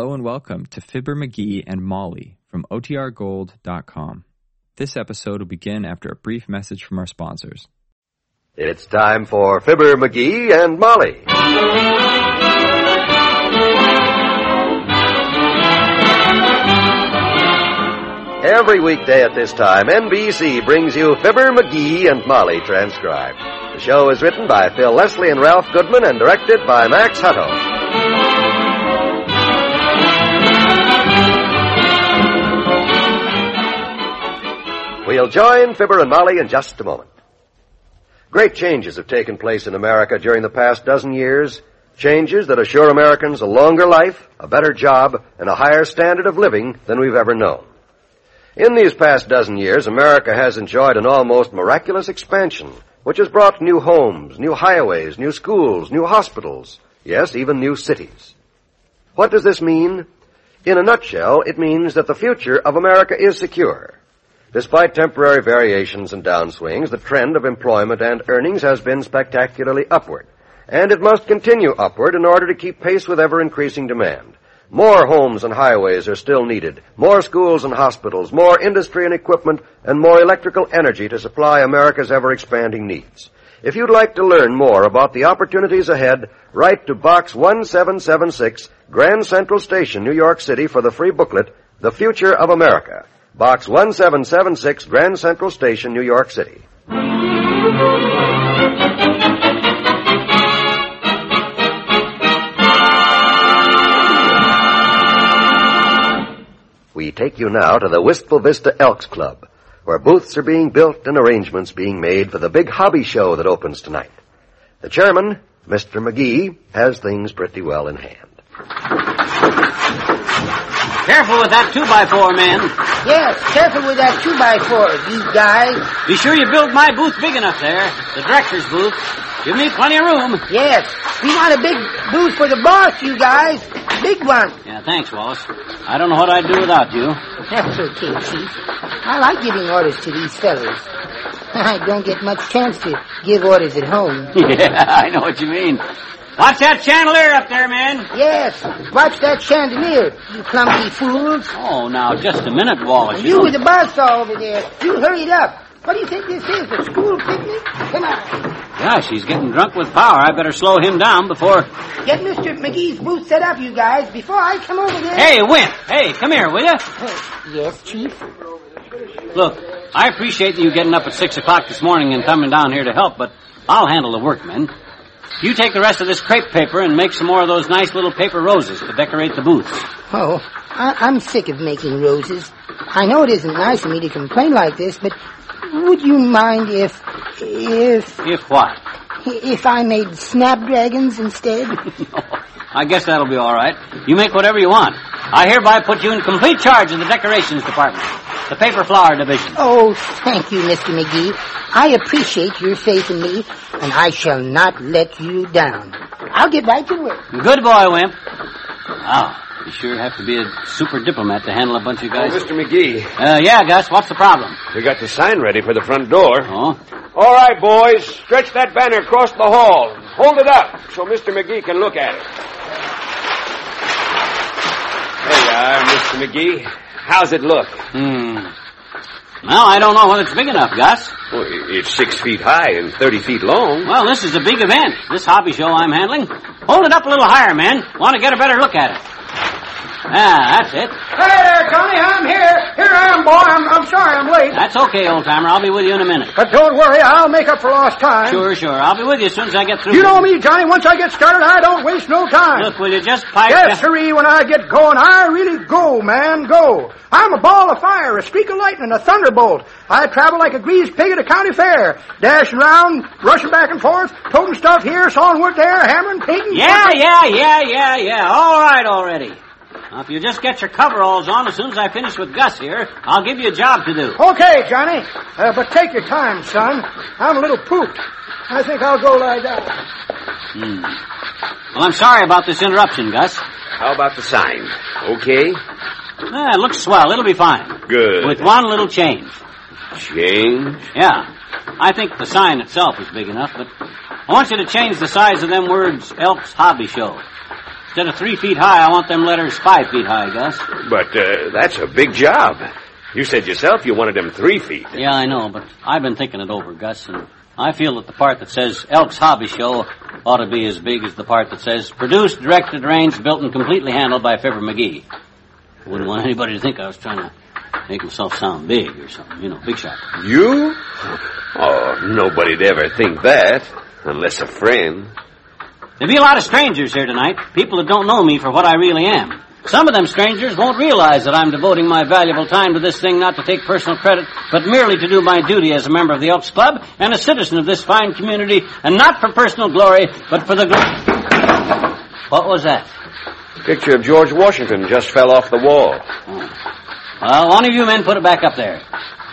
Hello and welcome to Fibber McGee and Molly from OTRGold.com. This episode will begin after a brief message from our sponsors. It's time for Fibber McGee and Molly. Every weekday at this time, NBC brings you Fibber McGee and Molly transcribed. The show is written by Phil Leslie and Ralph Goodman and directed by Max Hutto. We'll join Fibber and Molly in just a moment. Great changes have taken place in America during the past dozen years. Changes that assure Americans a longer life, a better job, and a higher standard of living than we've ever known. In these past dozen years, America has enjoyed an almost miraculous expansion, which has brought new homes, new highways, new schools, new hospitals, yes, even new cities. What does this mean? In a nutshell, it means that the future of America is secure. Despite temporary variations and downswings, the trend of employment and earnings has been spectacularly upward. And it must continue upward in order to keep pace with ever increasing demand. More homes and highways are still needed, more schools and hospitals, more industry and equipment, and more electrical energy to supply America's ever expanding needs. If you'd like to learn more about the opportunities ahead, write to Box 1776, Grand Central Station, New York City for the free booklet, The Future of America. Box 1776, Grand Central Station, New York City. We take you now to the Wistful Vista Elks Club, where booths are being built and arrangements being made for the big hobby show that opens tonight. The chairman, Mr. McGee, has things pretty well in hand. Careful with that two by four, man. Yes, careful with that two by four, you guys. Be sure you build my booth big enough there. The director's booth. Give me plenty of room. Yes, we want a big booth for the boss, you guys. Big one. Yeah, thanks, Wallace. I don't know what I'd do without you. That's okay, Chief. I like giving orders to these fellows. I don't get much chance to give orders at home. Yeah, I know what you mean. Watch that chandelier up there, man. Yes, watch that chandelier, you clumsy fools. Oh, now, just a minute, Wallace. You with the buzzsaw over there, you hurry it up. What do you think this is, a school picnic? Come on. Gosh, he's getting drunk with power. I better slow him down before... Get Mr. McGee's booth set up, you guys, before I come over there. Hey, Wimp! Hey, come here, will you? Uh, yes, Chief? Look, I appreciate you getting up at 6 o'clock this morning and coming down here to help, but I'll handle the work, men. You take the rest of this crepe paper and make some more of those nice little paper roses to decorate the booth. Oh, I, I'm sick of making roses. I know it isn't nice of me to complain like this, but would you mind if, if, If what? if I made snapdragons instead? I guess that'll be all right. You make whatever you want. I hereby put you in complete charge of the decorations department, the paper flower division. Oh, thank you, Mr. McGee. I appreciate your faith in me, and I shall not let you down. I'll get right to work. Good boy, Wimp. Wow, you sure have to be a super diplomat to handle a bunch of Oh, guys. Mr. McGee, Uh, yeah, Gus, what's the problem? we got the sign ready for the front door. Oh, All right, boys, stretch that banner across the hall. Hold it up so Mr. McGee can look at it. There you are, Mr. McGee. How's it look? hmm. Well, I don't know whether it's big enough, Gus. Well, it's six feet high and 30 feet long. Well, this is a big event, this hobby show I'm handling. Hold it up a little higher, man. Want to get a better look at it. Ah, that's it. Hey there, Johnny, I'm here. Here I am, boy. I'm, I'm sorry I'm late. That's okay, old timer. I'll be with you in a minute. But don't worry, I'll make up for lost time. Sure, sure. I'll be with you as soon as I get through. You know me, Johnny. Once I get started, I don't waste no time. Look, will you just pipe yes, sirree, when I get going, I really go, man, go. I'm a ball of fire, a streak of lightning, a thunderbolt. I travel like a greased pig at a county fair, dashing around, rushing back and forth, toting stuff here, sawing wood there, hammering, painting. Yeah, yeah, yeah, yeah, yeah. All right already. Now, if you just get your coveralls on as soon as I finish with Gus here, I'll give you a job to do. Okay, Johnny, uh, but take your time, son. I'm a little pooped. I think I'll go lie down. Hmm. Well, I'm sorry about this interruption, Gus. How about the sign? Okay? Ah, it looks swell. It'll be fine. Good. With one little change. Change? Yeah. I think the sign itself is big enough, but I want you to change the size of them words Elks Hobby Show. Instead of three feet high, I want them letters five feet high, Gus. But uh, that's a big job. You said yourself you wanted them three feet. Yeah, I know, but I've been thinking it over, Gus, and I feel that the part that says Elk's Hobby Show ought to be as big as the part that says produced, directed, arranged, built, and completely handled by Fibber McGee. I wouldn't want anybody to think I was trying to make myself sound big or something, you know, big shot. You? Oh, nobody'd ever think that, unless a friend. There'll be a lot of strangers here tonight, people that don't know me for what I really am. Some of them strangers won't realize that I'm devoting my valuable time to this thing not to take personal credit, but merely to do my duty as a member of the Elks Club and a citizen of this fine community, and not for personal glory, but for the glory. What was that? Picture of George Washington just fell off the wall. Oh. Well, one of you men put it back up there.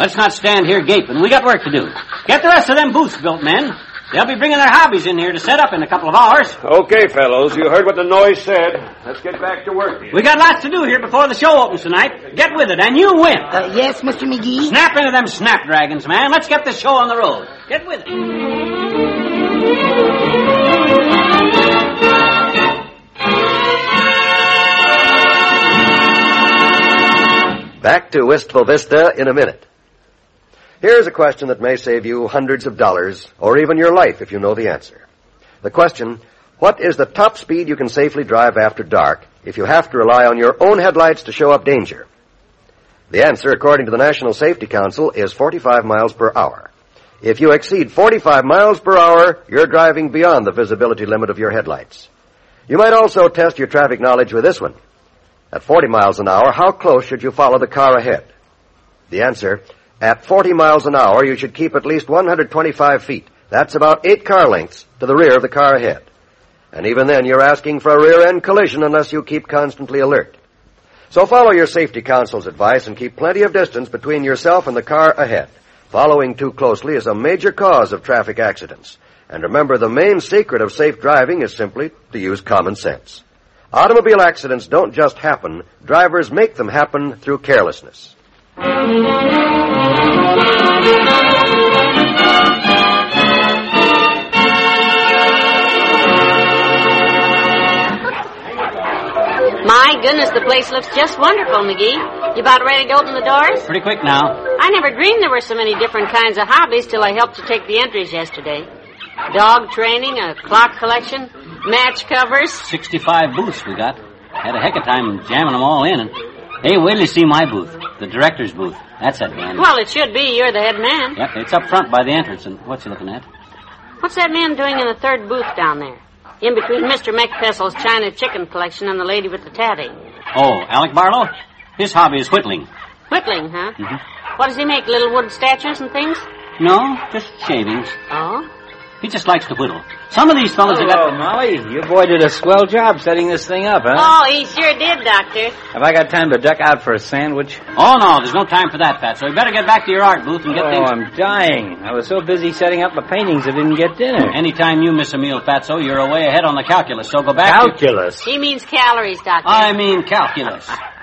Let's not stand here gaping. We got work to do. Get the rest of them booths built, men. They'll be bringing their hobbies in here to set up in a couple of hours. Okay, fellows, you heard what the noise said. Let's get back to work. We got lots to do here before the show opens tonight. Get with it, and you win. Uh, yes, Mr. McGee? Snap into them snapdragons, man. Let's get this show on the road. Get with it. Back to Wistful Vista in a minute. Here's a question that may save you hundreds of dollars, or even your life if you know the answer. The question, what is the top speed you can safely drive after dark if you have to rely on your own headlights to show up danger? The answer, according to the National Safety Council, is 45 miles per hour. If you exceed 45 miles per hour, you're driving beyond the visibility limit of your headlights. You might also test your traffic knowledge with this one. At 40 miles an hour, how close should you follow the car ahead? The answer, at 40 miles an hour, you should keep at least 125 feet. That's about eight car lengths to the rear of the car ahead. And even then, you're asking for a rear-end collision unless you keep constantly alert. So follow your safety counsel's advice and keep plenty of distance between yourself and the car ahead. Following too closely is a major cause of traffic accidents. And remember, the main secret of safe driving is simply to use common sense. Automobile accidents don't just happen, drivers make them happen through carelessness. My goodness, the place looks just wonderful, McGee. You about ready to open the doors? Pretty quick now. I never dreamed there were so many different kinds of hobbies till I helped you take the entries yesterday. Dog training, a clock collection, match covers. 65 booths we got. Had a heck of a time jamming them all in. And, hey, wait till you see my booth. The director's booth. That's that man. Well, it should be. You're the head man. Yep, it's up front by the entrance. And what's he looking at? What's that man doing in the third booth down there? In between Mr. McPessel's China chicken collection and the lady with the tatty. Oh, Alec Barlow? His hobby is whittling. Whittling, huh? Mhm. What does he make? Little wood statues and things? No, just shavings. Oh? He just likes to whittle. Some of these fellows have Hello, got... Molly. Your boy did a swell job setting this thing up, huh? Oh, he sure did, Doctor. Have I got time to duck out for a sandwich? Oh, no, there's no time for that, Pat. So you better get back to your art booth and get the. oh, things... I'm dying. I was so busy setting up my paintings I didn't get dinner. Anytime you miss a meal, Fatso, you're away ahead on the calculus. So go back to... Calculus. He means calories, Doctor. I mean calculus.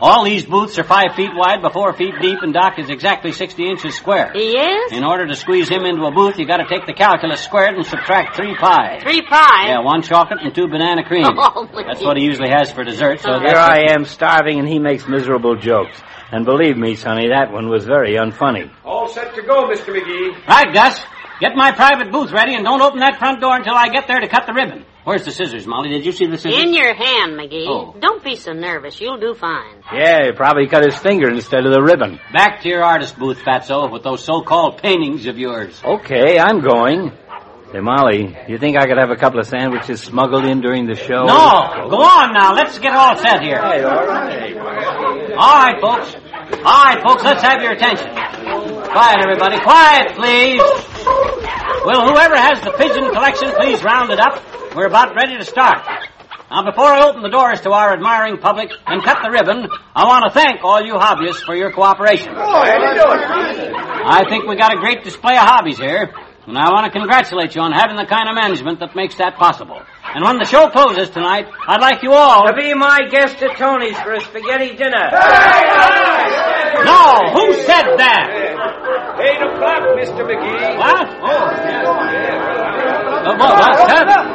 All these booths are five feet wide by four feet deep, and Doc is exactly 60 inches square. He is? In order to squeeze him into a booth, you gotta take the calculus squared and subtract three pies. Three pies? Yeah, one chocolate and two banana creams. Oh, my That's what he usually has for dessert, so Here. I am starving and he makes miserable jokes. And believe me, Sonny, that one was very unfunny. All set to go, Mr. McGee. Right, Gus. Get my private booth ready and don't open that front door until I get there to cut the ribbon. Where's the scissors, Molly? Did you see the scissors? In your hand, McGee. Oh. Don't be so nervous. You'll do fine. Yeah, he probably cut his finger instead of the ribbon. Back to your artist booth, Fatso, with those so-called paintings of yours. Okay, I'm going. Say, Molly, you think I could have a couple of sandwiches smuggled in during the show? No! Go on now. Let's get all set here. Hey, all right. All right, folks. All right, folks, let's have your attention. Quiet, everybody. Quiet, please. Will whoever has the pigeon collection please round it up? We're about ready to start. Now, before I open the doors to our admiring public and cut the ribbon, I want to thank all you hobbyists for your cooperation. I think we got a great display of hobbies here, and I want to congratulate you on having the kind of management that makes that possible. And when the show closes tonight, I'd like you all To be my guest at Tony's for a spaghetti dinner. No, who said that? Eight o'clock, Mr. McGee. What? Oh, yeah. yeah. Come on, what's that?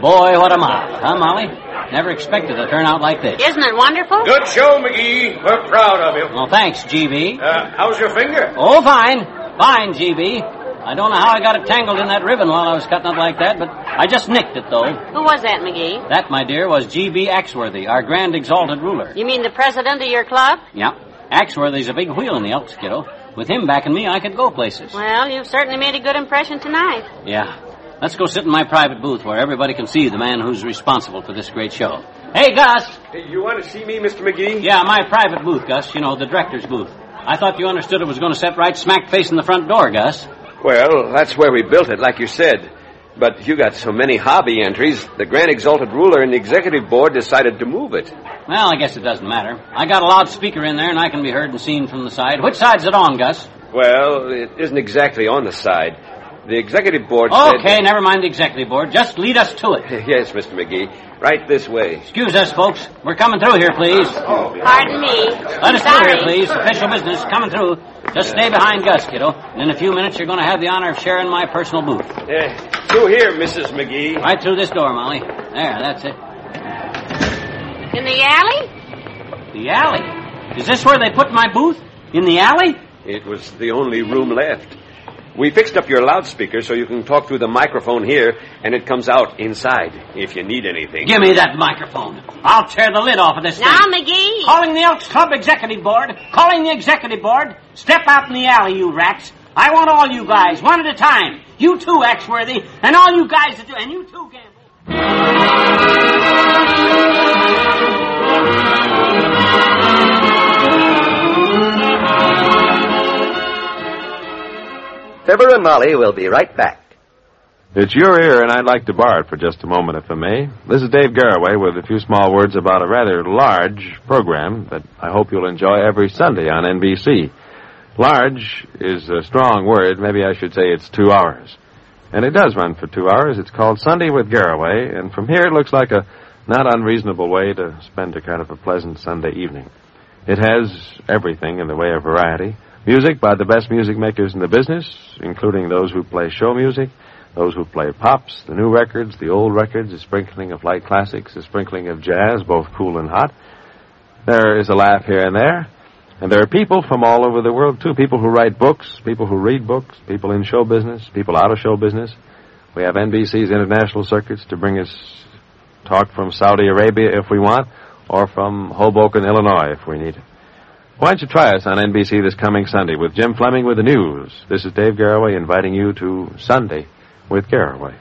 Boy, what a mob, huh, Molly? Never expected a turnout like this. Isn't it wonderful? Good show, McGee. We're proud of you. Well, thanks, G.B. Uh, how's your finger? Oh, fine. Fine, GB. I don't know how I got it tangled in that ribbon while I was cutting it like that, but I just nicked it, though. Who was that, McGee? That, my dear, was G.B. Axworthy, our grand exalted ruler. You mean the president of your club? Yeah. Axworthy's a big wheel in the Elks, kiddo. With him backing me, I could go places. Well, you've certainly made a good impression tonight. Yeah. Let's go sit in my private booth where everybody can see the man who's responsible for this great show. Hey, Gus! Hey, you want to see me, Mr. McGee? Yeah, my private booth, Gus. You know, the director's booth. I thought you understood it was going to set right smack facing the front door, Gus. Well, that's where we built it, like you said. But you got so many hobby entries, the Grand Exalted Ruler and the Executive Board decided to move it. Well, I guess it doesn't matter. I got a loudspeaker in there and I can be heard and seen from the side. Which side's it on, Gus? Well, it isn't exactly on the side. The Executive Board Okay, said... never mind the executive board. Just lead us to it. yes, Mr. McGee. Right this way. Excuse us, folks. We're coming through here, please. Pardon me. Let us through here, please. Official business. Coming through. Just stay behind Gus, kiddo. And in a few minutes, you're going to have the honor of sharing my personal booth. Uh, through here, Mrs. McGee. Right through this door, Molly. There, that's it. In the alley? The alley. Is this where they put my booth? In the alley? It was the only room left. We fixed up your loudspeaker so you can talk through the microphone here, and it comes out inside if you need anything. Give me that microphone. I'll tear the lid off of this thing. Now. McGee. Calling the Elks Club Executive Board. Calling the Executive Board. Step out in the alley, you rats. I want all you guys, one at a time. You too, Axworthy, and all you guys that do, and you too, Gamble. Fibber and Molly will be right back. It's your ear, and I'd like to borrow it for just a moment, if I may. This is Dave Garroway with a few small words about a rather large program that I hope you'll enjoy every Sunday on NBC. Large is a strong word. Maybe I should say it's two hours. And it does run for two hours. It's called Sunday with Garroway, and from here it looks like a not unreasonable way to spend a kind of a pleasant Sunday evening. It has everything in the way of variety. Music by the best music makers in the business, including those who play show music, those who play pops, the new records, the old records, a sprinkling of light classics, a sprinkling of jazz, both cool and hot. There is a laugh here and there. And there are people from all over the world, too. People who write books, people who read books, people in show business, people out of show business. We have NBC's international circuits to bring us talk from Saudi Arabia if we want, or from Hoboken, Illinois if we need it. Why don't you try us on NBC this coming Sunday with Jim Fleming with the news? This is Dave Garroway inviting you to Sunday with Garroway.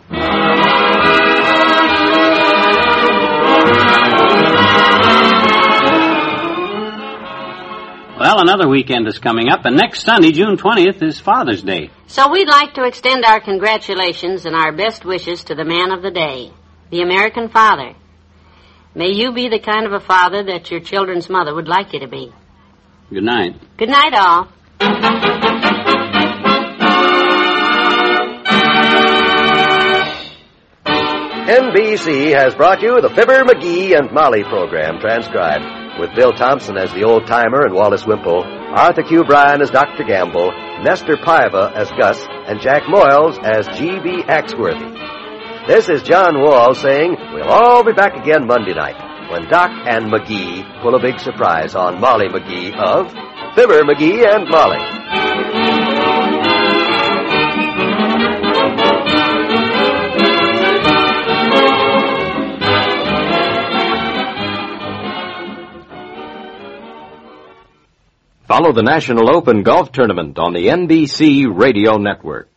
Well, another weekend is coming up, and next Sunday, June 20th, is Father's Day. So we'd like to extend our congratulations and our best wishes to the man of the day, the American father. May you be the kind of a father that your children's mother would like you to be. Good night. Good night, all. NBC has brought you the Fibber, McGee, and Molly program transcribed with Bill Thompson as the old timer and Wallace Wimple, Arthur Q. Bryan as Dr. Gamble, Nestor Paiva as Gus, and Jack Moyles as G.B. Axworthy. This is John Wald saying we'll all be back again Monday night when Doc and McGee pull a big surprise on Molly McGee of Fibber, McGee, and Molly. Follow the National Open Golf Tournament on the NBC Radio Network.